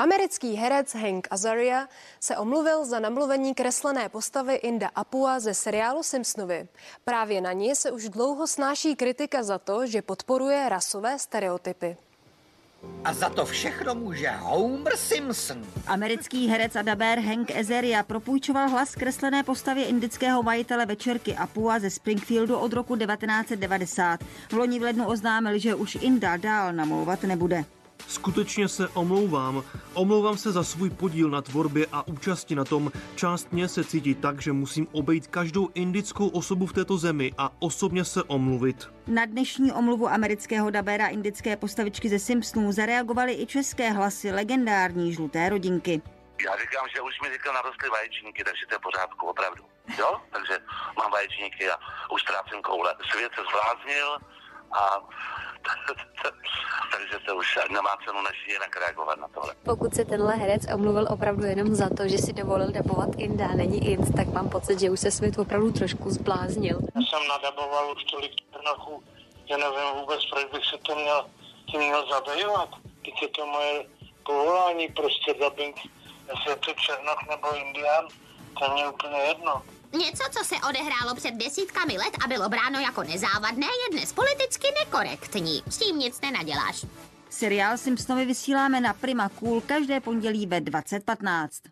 Americký herec Hank Azaria se omluvil za namluvení kreslené postavy Inda Apua ze seriálu Simpsonovi. Právě na ní se už dlouho snáší kritika za to, že podporuje rasové stereotypy. A za to všechno může Homer Simpson. Americký herec a dabér Hank Azaria propůjčoval hlas kreslené postavě indického majitele večerky Apua ze Springfieldu od roku 1990. V loni v lednu oznámil, že už Inda dál namlouvat nebude. Skutečně se omlouvám. Omlouvám se za svůj podíl na tvorbě a účasti na tom. Část mě se cítí tak, že musím obejít každou indickou osobu v této zemi a osobně se omluvit. Na dnešní omluvu amerického dabéra indické postavičky ze Simpsonů zareagovaly i české hlasy legendární žluté rodinky. Já říkám, že už mi teďka narostly vaječníky, takže to je pořádku, opravdu. Jo? Takže mám vaječníky a už ztrácím koule. Svět se zvláznil a takže to už nemá cenu než jinak reagovat na tohle. Pokud se tenhle herec omluvil opravdu jenom za to, že si dovolil dabovat Inda, není Ind, tak mám pocit, že už se svět opravdu trošku zbláznil. Já jsem nadaboval už tolik černochů, že nevím vůbec, proč bych se to měl, tím měl zabývat. Teď je to moje povolání, prostě dubbing, jestli je to černoch nebo indián, to mě úplně jedno. Něco, co se odehrálo před desítkami let a bylo bráno jako nezávadné, je dnes politicky nekorektní. S tím nic nenaděláš. Seriál Simpsonovi vysíláme na Prima Cool každé pondělí ve 2015.